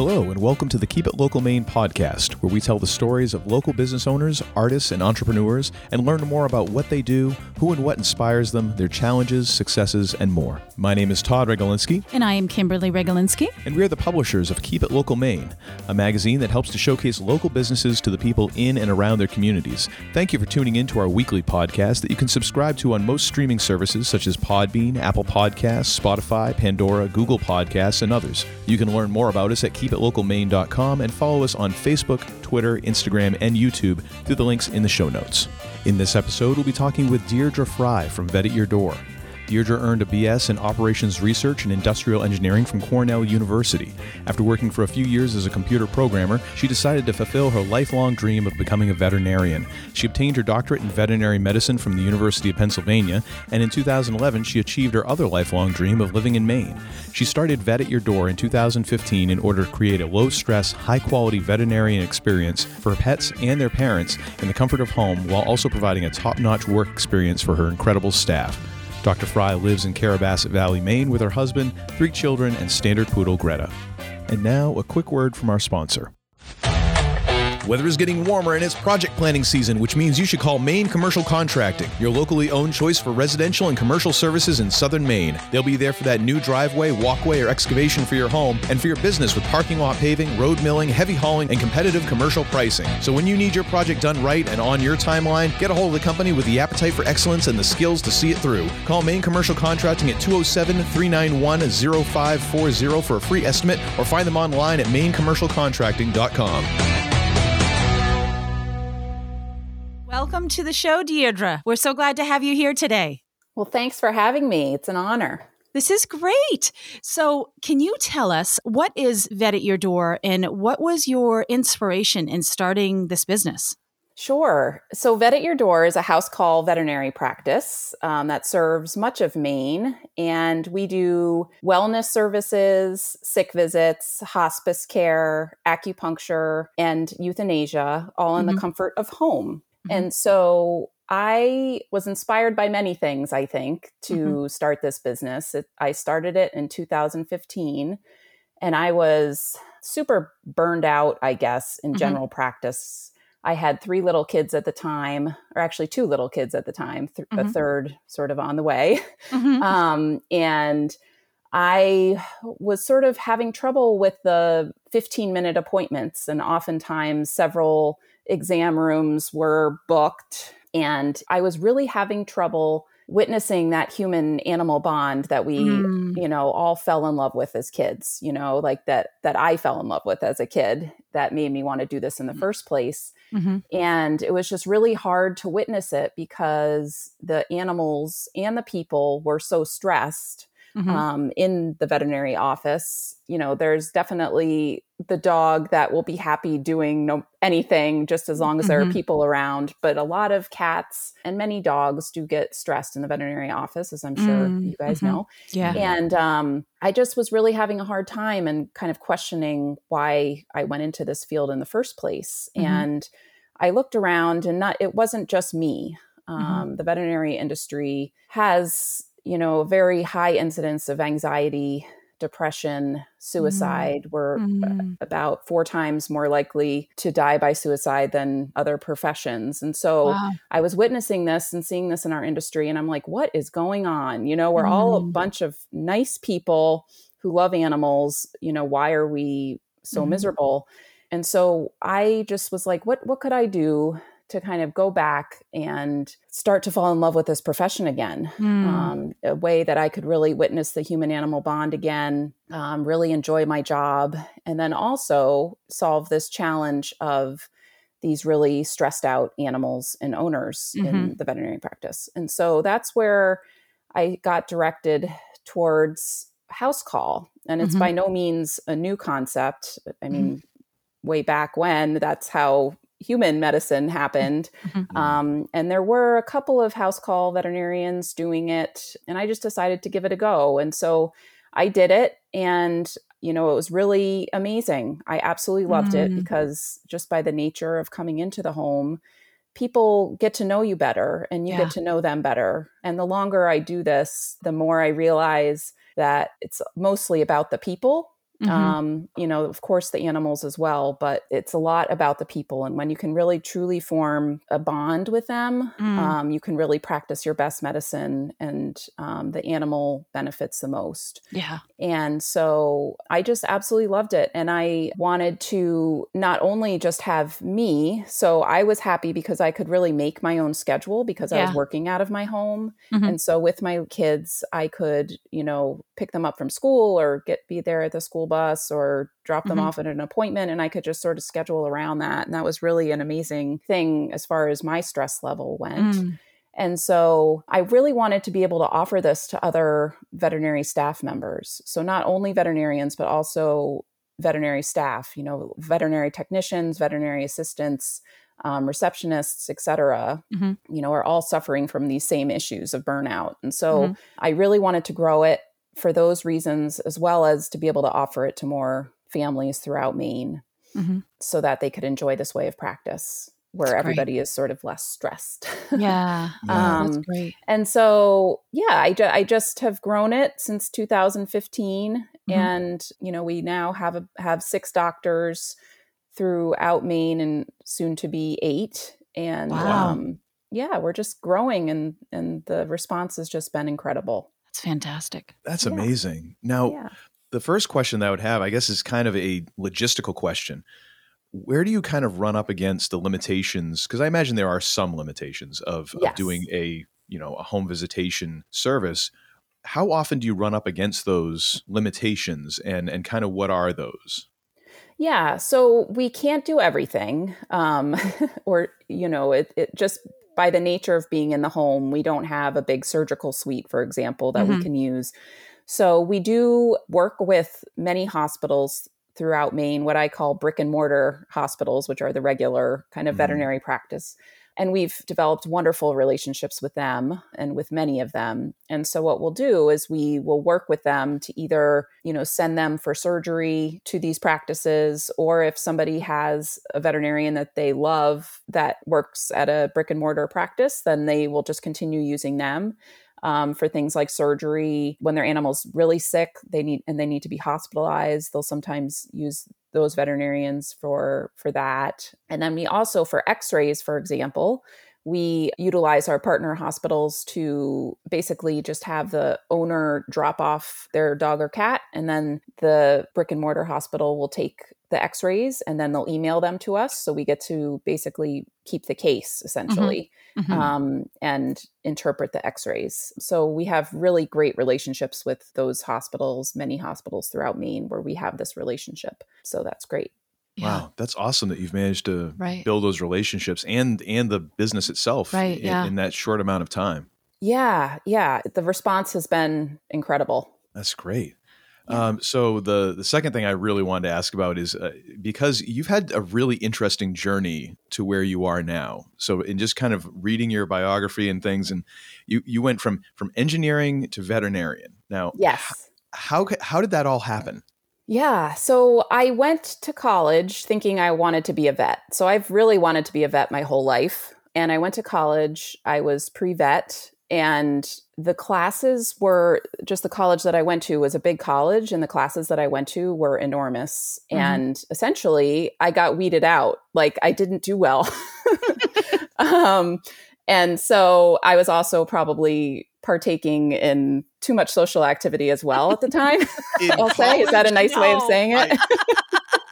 Hello, and welcome to the Keep It Local Maine podcast, where we tell the stories of local business owners, artists, and entrepreneurs and learn more about what they do, who and what inspires them, their challenges, successes, and more. My name is Todd Regalinski. And I am Kimberly Regalinski. And we are the publishers of Keep It Local Maine, a magazine that helps to showcase local businesses to the people in and around their communities. Thank you for tuning in to our weekly podcast that you can subscribe to on most streaming services such as Podbean, Apple Podcasts, Spotify, Pandora, Google Podcasts, and others. You can learn more about us at keepitlocalmaine.com and follow us on Facebook, Twitter, Instagram, and YouTube through the links in the show notes. In this episode, we'll be talking with Deirdre Frey from Vet at Your Door. Deirdre earned a BS in Operations Research and Industrial Engineering from Cornell University. After working for a few years as a computer programmer, she decided to fulfill her lifelong dream of becoming a veterinarian. She obtained her doctorate in veterinary medicine from the University of Pennsylvania, and in 2011, she achieved her other lifelong dream of living in Maine. She started Vet at Your Door in 2015 in order to create a low stress, high quality veterinarian experience for pets and their parents in the comfort of home while also providing a top notch work experience for her incredible staff. Dr. Frey lives in Carrabassett Valley, Maine with her husband, three children, and standard poodle Greta. And now, a quick word from our sponsor. Weather is getting warmer and it's project planning season, which means you should call Maine Commercial Contracting, your locally owned choice for residential and commercial services in southern Maine. They'll be there for that new driveway, walkway, or excavation for your home and for your business with parking lot paving, road milling, heavy hauling, and competitive commercial pricing. So when you need your project done right and on your timeline, get a hold of the company with the appetite for excellence and the skills to see it through. Call Maine Commercial Contracting at 207 391 0540 for a free estimate or find them online at mainecommercialcontracting.com. Welcome to the show, Deirdre. We're so glad to have you here today. Well, thanks for having me. It's an honor. This is great. So, can you tell us what is Vet at Your Door and what was your inspiration in starting this business? Sure. So, Vet at Your Door is a house call veterinary practice um, that serves much of Maine. And we do wellness services, sick visits, hospice care, acupuncture, and euthanasia, all in mm-hmm. the comfort of home. Mm-hmm. And so I was inspired by many things, I think, to mm-hmm. start this business. It, I started it in 2015 and I was super burned out, I guess, in mm-hmm. general practice. I had three little kids at the time, or actually two little kids at the time, th- a mm-hmm. third sort of on the way. Mm-hmm. Um, and I was sort of having trouble with the 15 minute appointments, and oftentimes several exam rooms were booked. And I was really having trouble witnessing that human animal bond that we mm. you know all fell in love with as kids you know like that that i fell in love with as a kid that made me want to do this in the mm. first place mm-hmm. and it was just really hard to witness it because the animals and the people were so stressed mm-hmm. um, in the veterinary office. You know, there's definitely the dog that will be happy doing no anything just as long as there mm-hmm. are people around. But a lot of cats and many dogs do get stressed in the veterinary office, as I'm sure mm-hmm. you guys know. Yeah. And um, I just was really having a hard time and kind of questioning why I went into this field in the first place. Mm-hmm. And I looked around and not it wasn't just me. Mm-hmm. Um, the veterinary industry has you know, very high incidence of anxiety, depression, mm-hmm. suicide. Mm. We're mm. about four times more likely to die by suicide than other professions. And so wow. I was witnessing this and seeing this in our industry, and I'm like, what is going on? You know, we're mm. all a mm-hmm. bunch of nice people who love animals. You know, why are we so miserable? And so I just was like, what what could I do to kind of go back and start to fall in love with this profession again. Mm. Um, a way that I could really witness the human animal bond again, um, really enjoy my job, and then also solve this challenge of these really stressed out animals and owners mm-hmm. in the veterinary practice. And so that's where I got directed towards house call. And it's mm-hmm. by no means a new concept. I mean, mm-hmm. way back when, that's how human medicine happened. Mm-hmm. Um, and there were a couple of house call veterinarians doing it, and I just decided to give it a go. And so I did it, and you know, it was really amazing. I absolutely loved mm. it because just by the nature of coming into the home, people get to know you better and you yeah. get to know them better. And the longer I do this, the more I realize that it's mostly about the people Mm-hmm. Um, you know, of course, the animals as well, but it's a lot about the people. And when you can really truly form a bond with them, mm. um, you can really practice your best medicine, and um, the animal benefits the most. Yeah. And so I just absolutely loved it. And I wanted to not only just have me, so I was happy because I could really make my own schedule because yeah. I was working out of my home. Mm-hmm. And so with my kids, I could, you know, pick them up from school or get be there at the school bus or drop them mm-hmm. off at an appointment and I could just sort of schedule around that and that was really an amazing thing as far as my stress level went. Mm. And so I really wanted to be able to offer this to other veterinary staff members. So not only veterinarians but also veterinary staff, you know, veterinary technicians, veterinary assistants, um, receptionists, et cetera, mm-hmm. you know, are all suffering from these same issues of burnout. And so mm-hmm. I really wanted to grow it for those reasons, as well as to be able to offer it to more families throughout Maine mm-hmm. so that they could enjoy this way of practice where everybody is sort of less stressed. Yeah. yeah. Um, great. And so, yeah, I, ju- I just have grown it since 2015. Mm-hmm. And, you know, we now have a, have six doctors throughout Maine and soon to be eight. And wow. um, yeah, we're just growing and, and the response has just been incredible. That's fantastic. That's yeah. amazing. Now, yeah. the first question that I would have, I guess, is kind of a logistical question. Where do you kind of run up against the limitations? Because I imagine there are some limitations of, yes. of doing a you know a home visitation service. How often do you run up against those limitations, and and kind of what are those? Yeah, so we can't do everything, um, or you know, it, it just by the nature of being in the home, we don't have a big surgical suite, for example, that mm-hmm. we can use. So we do work with many hospitals throughout Maine, what I call brick and mortar hospitals, which are the regular kind of mm-hmm. veterinary practice and we've developed wonderful relationships with them and with many of them. And so what we'll do is we will work with them to either you know send them for surgery to these practices or if somebody has a veterinarian that they love that works at a brick and mortar practice then they will just continue using them um, for things like surgery. When their animal's really sick they need and they need to be hospitalized they'll sometimes use those veterinarians for for that. And then we also for x-rays for example we utilize our partner hospitals to basically just have the owner drop off their dog or cat and then the brick and mortar hospital will take the x-rays and then they'll email them to us so we get to basically keep the case mm-hmm. essentially mm-hmm. Um, and interpret the x-rays so we have really great relationships with those hospitals many hospitals throughout maine where we have this relationship so that's great yeah. Wow, that's awesome that you've managed to right. build those relationships and and the business itself right, in, yeah. in that short amount of time. Yeah, yeah, the response has been incredible. That's great. Um, so the the second thing I really wanted to ask about is uh, because you've had a really interesting journey to where you are now. So in just kind of reading your biography and things, and you you went from from engineering to veterinarian. Now, yes, how how did that all happen? Yeah. So I went to college thinking I wanted to be a vet. So I've really wanted to be a vet my whole life. And I went to college. I was pre vet, and the classes were just the college that I went to was a big college, and the classes that I went to were enormous. Mm-hmm. And essentially, I got weeded out. Like I didn't do well. um, and so I was also probably partaking in too much social activity as well at the time. I'll college? say, is that a nice no. way of saying it?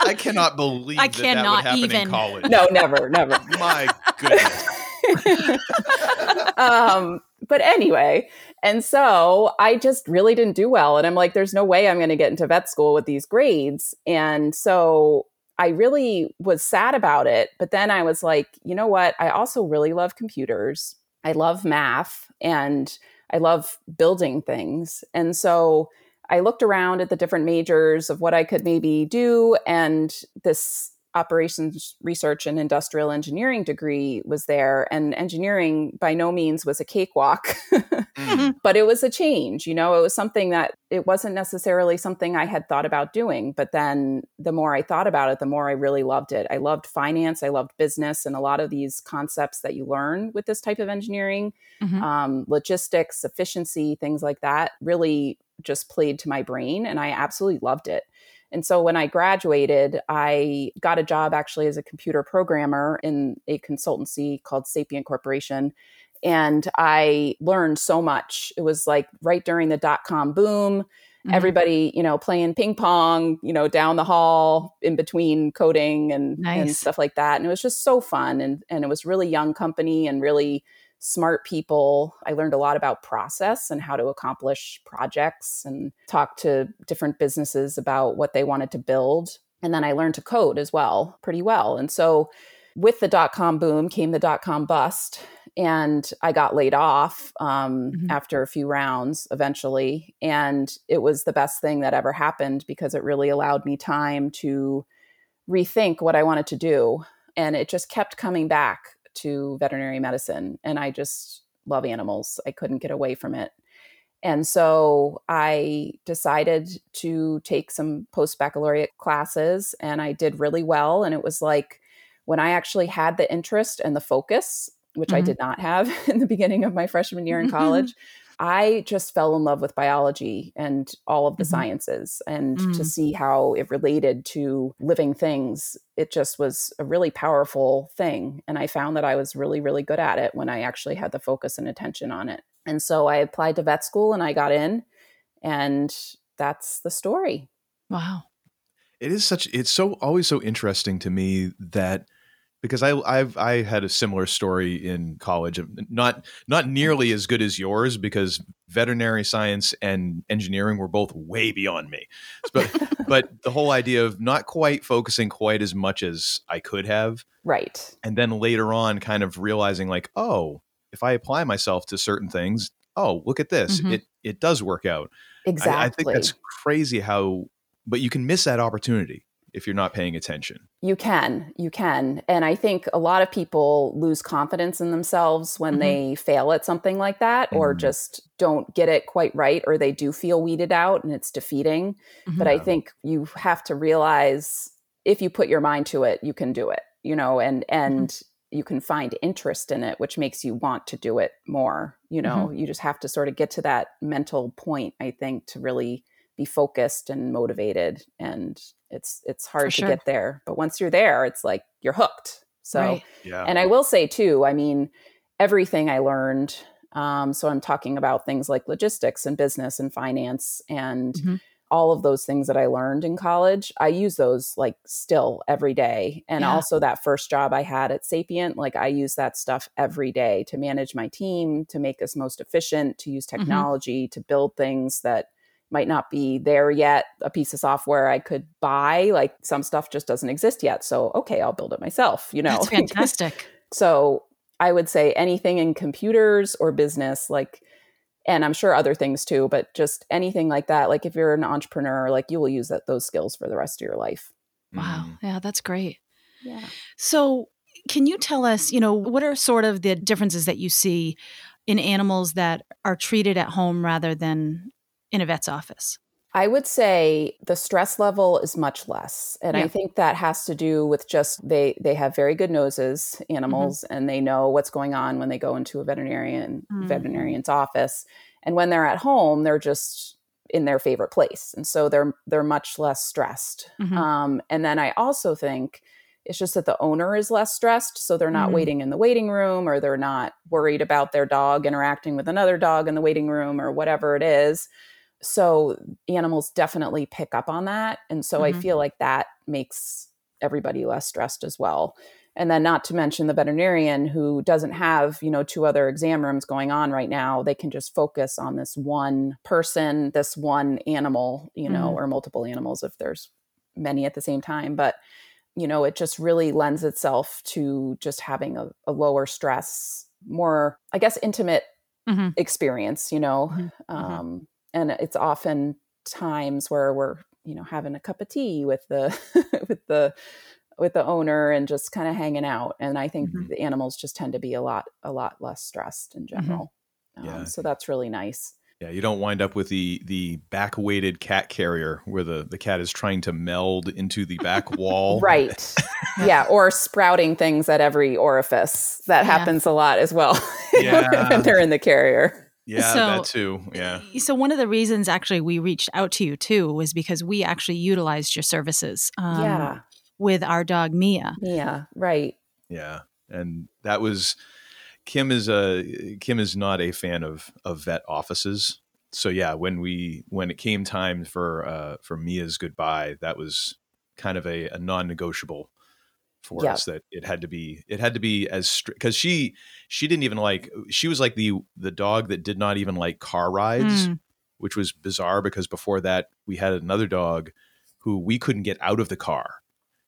I, I cannot believe I that cannot that would happen even. in college. No, never, never. My goodness. um, but anyway, and so I just really didn't do well. And I'm like, there's no way I'm going to get into vet school with these grades. And so I really was sad about it. But then I was like, you know what? I also really love computers. I love math and I love building things. And so I looked around at the different majors of what I could maybe do. And this operations research and industrial engineering degree was there and engineering by no means was a cakewalk mm-hmm. but it was a change you know it was something that it wasn't necessarily something i had thought about doing but then the more i thought about it the more i really loved it i loved finance i loved business and a lot of these concepts that you learn with this type of engineering mm-hmm. um, logistics efficiency things like that really just played to my brain and i absolutely loved it And so when I graduated, I got a job actually as a computer programmer in a consultancy called Sapient Corporation. And I learned so much. It was like right during the dot com boom. Mm-hmm. Everybody, you know, playing ping pong, you know, down the hall in between coding and, nice. and stuff like that. And it was just so fun. And and it was really young company and really smart people. I learned a lot about process and how to accomplish projects and talk to different businesses about what they wanted to build. And then I learned to code as well, pretty well. And so with the dot com boom came the dot com bust. And I got laid off um, mm-hmm. after a few rounds eventually. And it was the best thing that ever happened because it really allowed me time to rethink what I wanted to do. And it just kept coming back to veterinary medicine and I just love animals. I couldn't get away from it. And so I decided to take some post baccalaureate classes and I did really well. And it was like when I actually had the interest and the focus, which mm-hmm. I did not have in the beginning of my freshman year in college, I just fell in love with biology and all of the mm-hmm. sciences and mm. to see how it related to living things. It just was a really powerful thing. And I found that I was really, really good at it when I actually had the focus and attention on it. And so I applied to vet school and I got in, and that's the story. Wow. It is such, it's so always so interesting to me that because I I've I had a similar story in college, not not nearly as good as yours because veterinary science and engineering were both way beyond me. But but the whole idea of not quite focusing quite as much as I could have, right? And then later on, kind of realizing like, oh, if I apply myself to certain things, oh, look at this, mm-hmm. it it does work out. Exactly. I, I think that's crazy how, but you can miss that opportunity if you're not paying attention. You can, you can. And I think a lot of people lose confidence in themselves when mm-hmm. they fail at something like that or mm-hmm. just don't get it quite right or they do feel weeded out and it's defeating. Mm-hmm. But I think you have to realize if you put your mind to it, you can do it, you know, and mm-hmm. and you can find interest in it which makes you want to do it more, you know. Mm-hmm. You just have to sort of get to that mental point I think to really be focused and motivated and it's it's hard For to sure. get there but once you're there it's like you're hooked so right. yeah. and i will say too i mean everything i learned um, so i'm talking about things like logistics and business and finance and mm-hmm. all of those things that i learned in college i use those like still every day and yeah. also that first job i had at sapient like i use that stuff every day to manage my team to make us most efficient to use mm-hmm. technology mm-hmm. to build things that might not be there yet a piece of software i could buy like some stuff just doesn't exist yet so okay i'll build it myself you know? That's fantastic. So i would say anything in computers or business like and i'm sure other things too but just anything like that like if you're an entrepreneur like you will use that those skills for the rest of your life. Wow. Mm. yeah that's great. Yeah. So can you tell us you know what are sort of the differences that you see in animals that are treated at home rather than in a vet's office? I would say the stress level is much less. And yeah. I think that has to do with just they they have very good noses, mm-hmm. animals, mm-hmm. and they know what's going on when they go into a veterinarian mm-hmm. veterinarian's office. And when they're at home, they're just in their favorite place. And so they're they're much less stressed. Mm-hmm. Um, and then I also think it's just that the owner is less stressed. So they're not mm-hmm. waiting in the waiting room or they're not worried about their dog interacting with another dog in the waiting room or whatever it is so animals definitely pick up on that and so mm-hmm. i feel like that makes everybody less stressed as well and then not to mention the veterinarian who doesn't have you know two other exam rooms going on right now they can just focus on this one person this one animal you know mm-hmm. or multiple animals if there's many at the same time but you know it just really lends itself to just having a, a lower stress more i guess intimate mm-hmm. experience you know mm-hmm. Mm-hmm. um, and it's often times where we're you know having a cup of tea with the with the with the owner and just kind of hanging out and i think mm-hmm. the animals just tend to be a lot a lot less stressed in mm-hmm. general mm-hmm. yeah. Um, so that's really nice yeah you don't wind up with the the back weighted cat carrier where the the cat is trying to meld into the back wall right yeah or sprouting things at every orifice that yeah. happens a lot as well yeah. when they're in the carrier Yeah, so, that too. Yeah. So one of the reasons actually we reached out to you too was because we actually utilized your services. Um, yeah. With our dog Mia. Mia, right. Yeah, and that was Kim is a Kim is not a fan of of vet offices. So yeah, when we when it came time for uh, for Mia's goodbye, that was kind of a, a non-negotiable for yeah. us that it had to be it had to be as strict because she she didn't even like she was like the the dog that did not even like car rides mm. which was bizarre because before that we had another dog who we couldn't get out of the car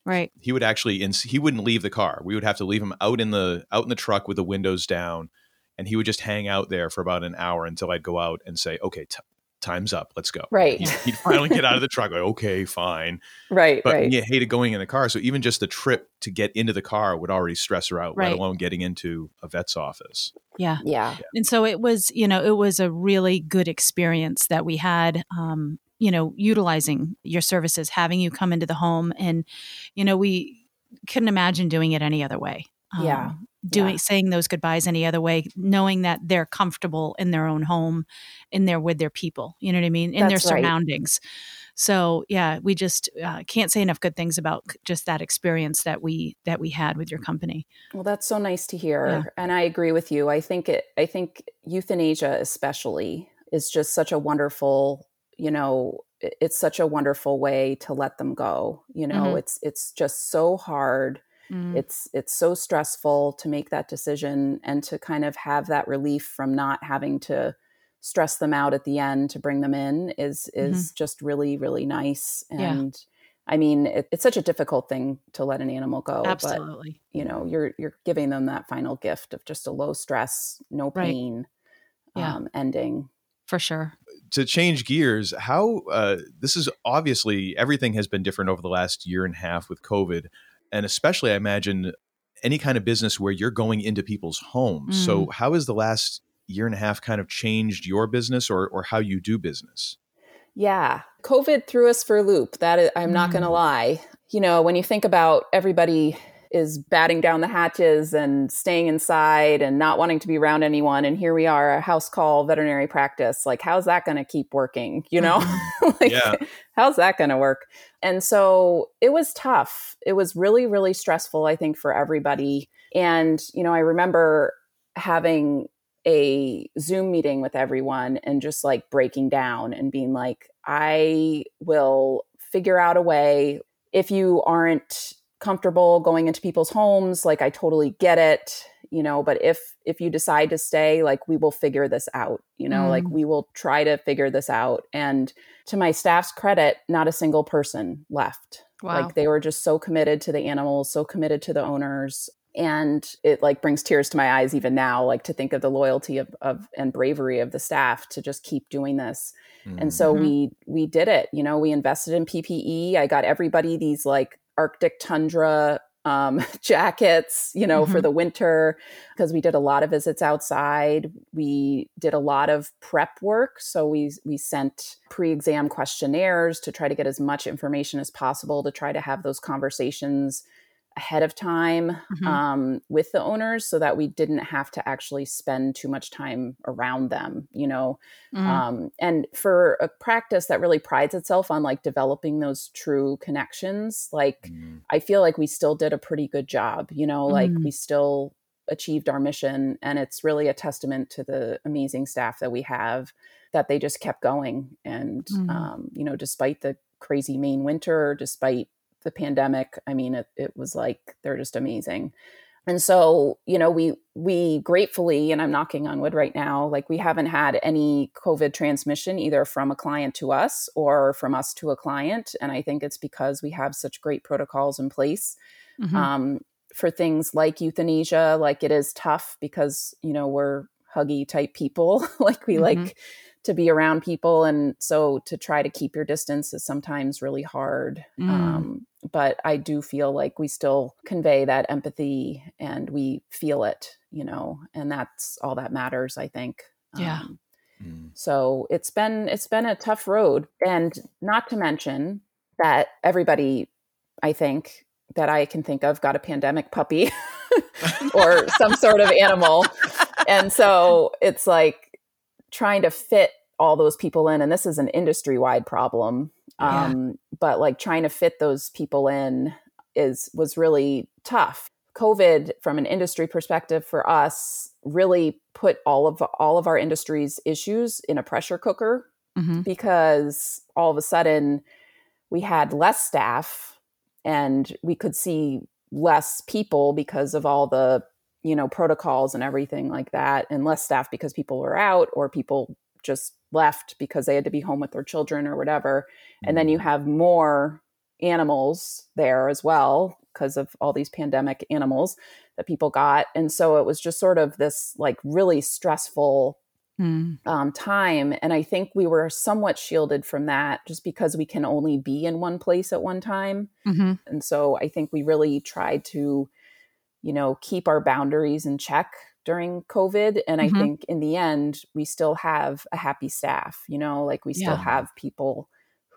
right he would actually ins- he wouldn't leave the car we would have to leave him out in the out in the truck with the windows down and he would just hang out there for about an hour until i'd go out and say okay t- time's up. Let's go. Right. He'd, he'd finally get out of the truck. Like, okay, fine. Right. But right. he hated going in the car. So even just the trip to get into the car would already stress her out, right. let alone getting into a vet's office. Yeah. yeah. And so it was, you know, it was a really good experience that we had. Um, you know, utilizing your services, having you come into the home, and you know, we couldn't imagine doing it any other way. Um, yeah doing yeah. saying those goodbyes any other way knowing that they're comfortable in their own home in there with their people you know what i mean in That's their surroundings right. so yeah we just uh, can't say enough good things about just that experience that we that we had with your company well that's so nice to hear yeah. and i agree with you i think it i think euthanasia especially is just such a wonderful you know it's such a wonderful way to let them go you know mm-hmm. it's it's just so hard Mm. It's it's so stressful to make that decision and to kind of have that relief from not having to stress them out at the end to bring them in is is mm-hmm. just really really nice and yeah. I mean, it, it's such a difficult thing to let an animal go. Absolutely. But, you know, you're you're giving them that final gift of just a low stress, no pain right. yeah. um, ending. For sure. To change gears, how uh, this is obviously everything has been different over the last year and a half with COVID and especially I imagine any kind of business where you're going into people's homes. Mm. So how has the last year and a half kind of changed your business or or how you do business? Yeah, COVID threw us for a loop. That is, I'm not going to mm. lie. You know, when you think about everybody is batting down the hatches and staying inside and not wanting to be around anyone and here we are a house call veterinary practice like how's that going to keep working you know mm-hmm. like yeah. How's that going to work? And so it was tough. It was really really stressful i think for everybody. And you know i remember having a zoom meeting with everyone and just like breaking down and being like i will figure out a way. If you aren't comfortable going into people's homes like i totally get it you know but if if you decide to stay like we will figure this out you know mm. like we will try to figure this out and to my staff's credit not a single person left wow. like they were just so committed to the animals so committed to the owners and it like brings tears to my eyes even now like to think of the loyalty of, of and bravery of the staff to just keep doing this mm. and so mm-hmm. we we did it you know we invested in ppe i got everybody these like Arctic tundra um, jackets, you know, mm-hmm. for the winter, because we did a lot of visits outside. We did a lot of prep work. So we we sent pre-exam questionnaires to try to get as much information as possible to try to have those conversations ahead of time mm-hmm. um, with the owners so that we didn't have to actually spend too much time around them you know mm. um, and for a practice that really prides itself on like developing those true connections like mm. i feel like we still did a pretty good job you know like mm. we still achieved our mission and it's really a testament to the amazing staff that we have that they just kept going and mm. um, you know despite the crazy Maine winter despite the pandemic i mean it, it was like they're just amazing and so you know we we gratefully and i'm knocking on wood right now like we haven't had any covid transmission either from a client to us or from us to a client and i think it's because we have such great protocols in place mm-hmm. um, for things like euthanasia like it is tough because you know we're huggy type people like we mm-hmm. like to be around people and so to try to keep your distance is sometimes really hard mm. um, but i do feel like we still convey that empathy and we feel it you know and that's all that matters i think yeah um, mm. so it's been it's been a tough road and not to mention that everybody i think that i can think of got a pandemic puppy or some sort of animal and so it's like trying to fit all those people in and this is an industry wide problem Yeah. um, but like trying to fit those people in is was really tough covid from an industry perspective for us really put all of all of our industry's issues in a pressure cooker Mhm. because all of a sudden we had less staff and we could see less people because of all the you know protocols and everything like that and less staff because people were out or people just left because they had to be home with their children or whatever and then you have more animals there as well because of all these pandemic animals that people got and so it was just sort of this like really stressful Mm. um, time. And I think we were somewhat shielded from that just because we can only be in one place at one time. Mhm. And so I think we really tried to, you know, keep our boundaries in check during COVID. And Mhm. I think in the end, we still have a happy staff, you know, like we still Yeah. have people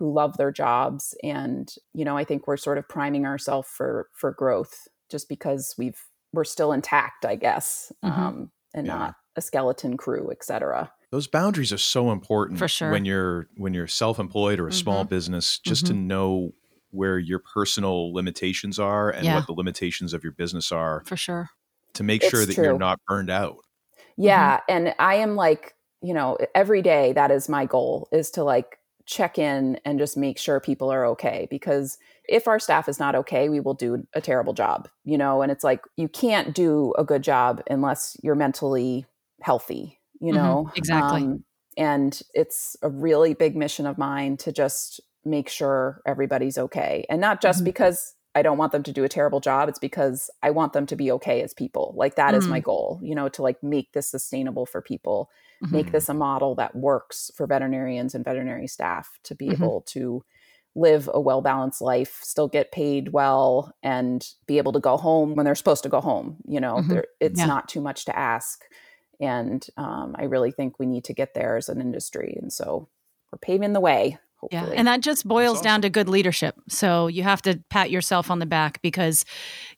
who love their jobs. And, you know, I think we're sort of priming ourselves for for growth just because we've we're still intact, I guess. Mhm. Um, and Yeah. not a skeleton crew, etc those boundaries are so important For sure. when you're when you're self-employed or a small Mhm. business just to know where your personal limitations are and Yeah. what the limitations of your business are For sure. to make It's sure that you're not burned out Yeah. And I am like, you know, every day that is my goal is to like check in and just make sure people are okay. Because if our staff is not okay, we will do a terrible job, you know, and it's like you can't do a good job unless you're mentally healthy, you Mhm. know? Exactly. and it's a really big mission of mine to just make sure everybody's okay. And not just Mhm. because I don't want them to do a terrible job, it's because I want them to be okay as people. Like that is Mm. my goal, you know, to like make this sustainable for people, Mhm. make this a model that works for veterinarians and veterinary staff to be Mhm. able to live a well balanced life, still get paid well, and be able to go home when they're supposed to go home. You know, Mhm. it's Yeah. not too much to ask. And um, I really think we need to get there as an industry. And so we're paving the way, Yeah. And that just boils That's down to good leadership. So you have to pat yourself on the back because,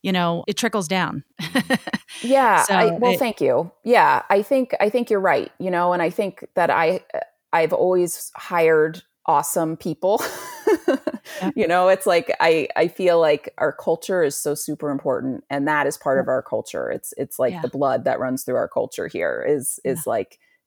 you know, it trickles down. yeah So I, well it- thank you. Yeah i think i think you're right you know and i think that i uh, i've always hired awesome people. You know it's like i i feel like our culture is so super important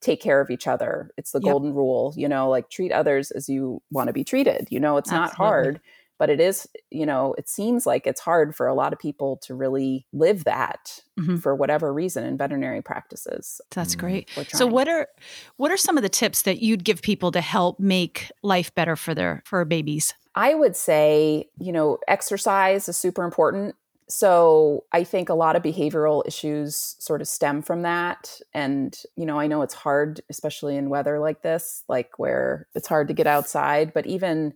and that is part of our culture it's it's like Yeah. the blood that runs through our culture here is is like take care of each other it's the Yep. golden rule you know like treat others as you want to be treated you know it's not hard but it is you know it seems like it's hard for a lot of people to really live that Mhm. for whatever reason in veterinary practices That's Mm. great. So what are what are some of the tips that you'd give people to help make life better for their for babies? I would say, you know, exercise is super important. So I think a lot of behavioral issues sort of stem from that. And, you know, I know it's hard, especially in weather like this, like where it's hard to get outside, but even,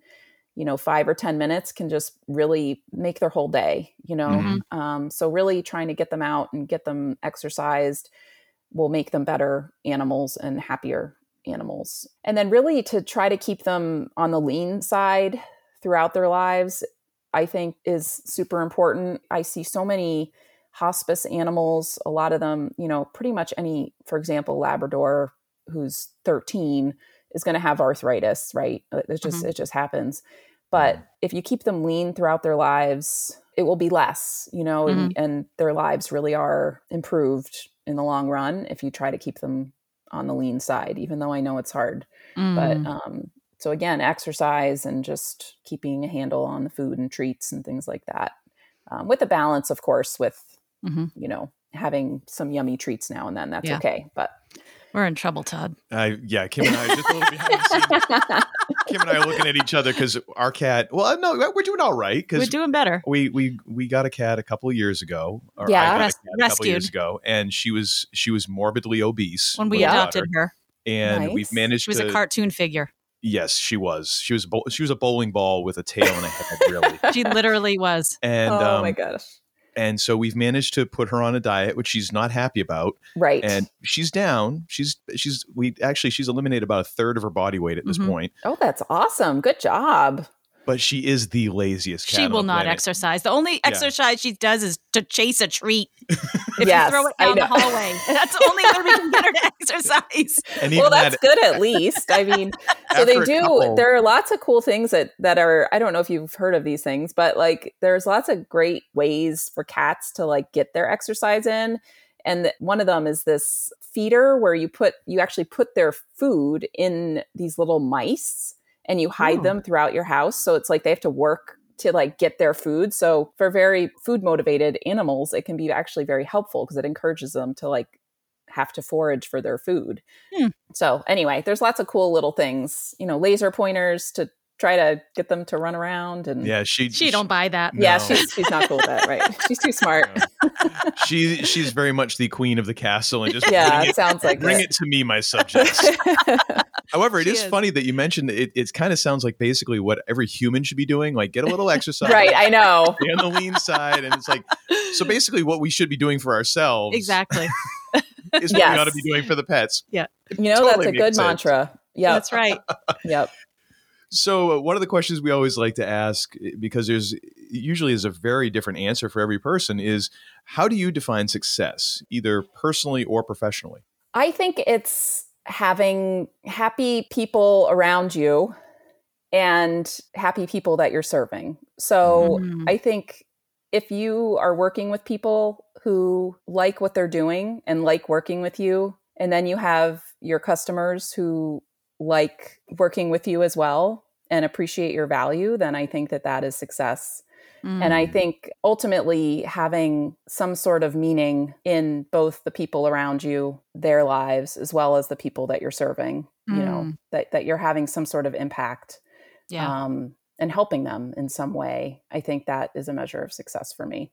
you know, five or 10 minutes can just really make their whole day, you know? Mhm. Um, so really trying to get them out and get them exercised will make them better animals and happier animals. And then really to try to keep them on the lean side throughout their lives, I think is super important. I see so many hospice animals, a lot of them, you know, pretty much any, for example, Labrador who's 13 is going to have arthritis, right? It just it just happens. But if you keep them lean throughout their lives, it will be less, you know, and, and their lives really are improved in the long run if you try to keep them on the lean side, even though I know it's hard. Mm. But um, so again, exercise and just keeping a handle on the food and treats and things like that, um, with a balance, of course, with Mhm. you know having some yummy treats now and then. That's Yeah. okay. But We're in trouble, Todd. I yeah, Kim and I just a little behind the scenes. Kim and I are looking at each other because our cat. Well, no, we're doing all right Cause We're doing better. we we we got a cat a couple of years ago. Or Yeah. I got Res- a cat a couple years ago, and she was she was morbidly obese When we adopted daughter, her, and Nice. we've managed to she was to. a cartoon figure. Yes, she was. She was a bowl- she was a bowling ball with a tail and a head, really. She literally was. And oh um, my gosh! and so we've managed to put her on a diet, which she's not happy about. Right. and she's down. She's she's we actually she's eliminated about a third of her body weight at this Mhm. point. oh, that's awesome. Good job. But she is the laziest. Cat. She will not planet. exercise. The only yeah. exercise she does is to chase a treat. if yes, you throw it down the hallway, that's the only way we can get her to exercise. And well, that's that, good at least. I mean, so they do. Couple, there are lots of cool things that that are. I don't know if you've heard of these things, but like, there's lots of great ways for cats to like get their exercise in. And one of them is this feeder where you put you actually put their food in these little mice and you hide Ooh. them throughout your house. So it's like they have to work to like get their food. So for very food motivated animals, it can be actually very helpful because it encourages them to like have to forage for their food. Hmm. So anyway, there's lots of cool little things, you know, laser pointers to try to get them to run around and yeah she she, don't buy that yeah she's she's not cool with that right she's too smart no. she she's very much the queen of the castle and just yeah it, sounds like bring it. it to me my subjects however it is, is, funny that you mentioned it it kind of sounds like basically what every human should be doing like get a little exercise. Right i know. Be on the lean side and it's like so basically what we should be doing for ourselves exactly. is what yes. we ought to be doing for the pets. Yeah. You know totally that's a good sense. mantra. Yeah that's right. Yep. So, uh, one of the questions we always like to ask, eh, because there's usually is a very different answer for every person, is how do you define success, either personally or professionally? I think it's having happy people around you and happy people that you're serving. So, mm. I think if you are working with people who like what they're doing and like working with you, and then you have your customers who like working with you as well and appreciate your value, then I think that that is success. Mm. And I mm. think ultimately having some sort of meaning in both the people around you, their lives, as well as the people that you're serving, mm. you know, mm. that, that you're having some sort of impact yeah. um, and helping them in some way. I think that is a measure of success for me.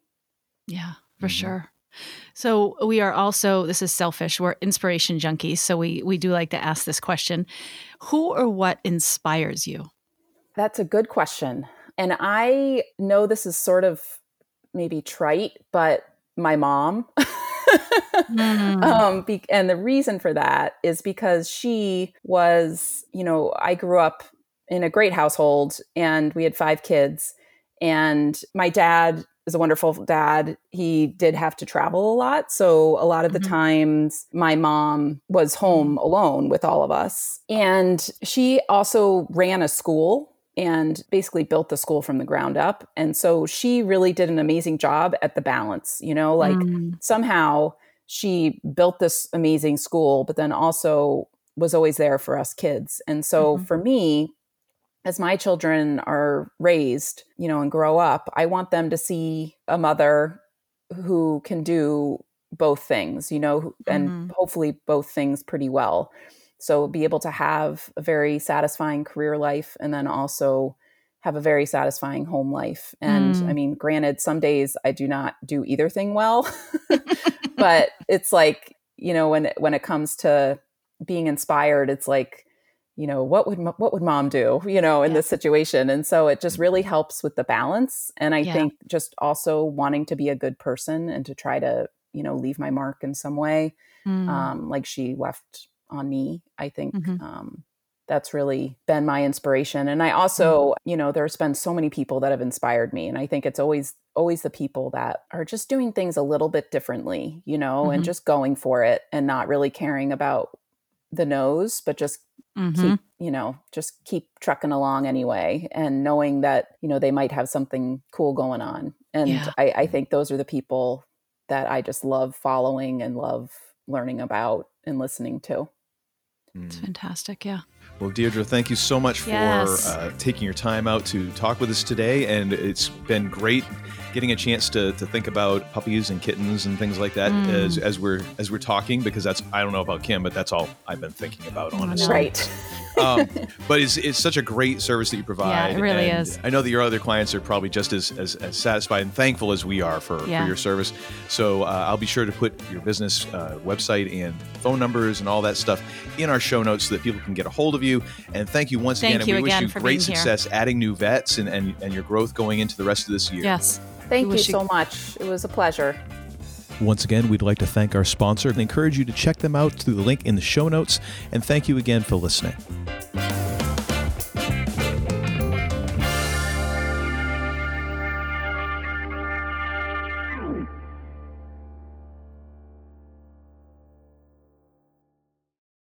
Yeah, for mm-hmm. sure. So we are also this is selfish. We're inspiration junkies, so we we do like to ask this question: Who or what inspires you? That's a good question. And I know this is sort of maybe trite, but my mom. mm. um, be- and the reason for that is because she was, you know, I grew up in a great household and we had five kids. And my dad is a wonderful dad. He did have to travel a lot. So a lot of the mm-hmm. times my mom was home mm-hmm. alone with all of us. And she also ran a school and basically built the school from the ground up. And so she really did an amazing job at the balance, you know, like mm. somehow she built this amazing school, but then also was always there for us kids. And so mm-hmm. for me, as my children are raised, you know, and grow up, I want them to see a mother who can do both things, you know, and mm-hmm. hopefully both things pretty well. So be able to have a very satisfying career life and then also have a very satisfying home life. And mm. I mean, granted, some days I do not do either thing well, but it's like, you know, when when it comes to being inspired, it's like, you know, what would what would mom do, you know, in yeah. this situation? And so it just really helps with the balance. And I yeah. think just also wanting to be a good person and to try to, you know, leave my mark in some way, mm. um, like she left on me. I think mm-hmm. um, that's really been my inspiration. And I also, mm-hmm. you know, there's been so many people that have inspired me. And I think it's always, always the people that are just doing things a little bit differently, you know, mm-hmm. and just going for it and not really caring about the nose, but just mm-hmm. keep, you know, just keep trucking along anyway. And knowing that, you know, they might have something cool going on. And yeah. I, I think those are the people that I just love following and love learning about and listening to. It's mm. fantastic. Yeah. Well, Deirdre, thank you so much for yes. uh, taking your time out to talk with us today. And it's been great getting a chance to, to think about puppies and kittens and things like that mm. as, as we're as we're talking because that's I don't know about Kim, but that's all I've been thinking about honestly. Right. Um, but it's, it's such a great service that you provide. Yeah, it really is. I know that your other clients are probably just as, as, as satisfied and thankful as we are for, yeah. for your service. So uh, I'll be sure to put your business uh, website and phone numbers and all that stuff in our show notes so that people can get a hold of you. And thank you once thank again. and we wish you great success here. adding new vets and, and, and your growth going into the rest of this year. Yes. Thank you so much. It was a pleasure. Once again, we'd like to thank our sponsor and encourage you to check them out through the link in the show notes. And thank you again for listening.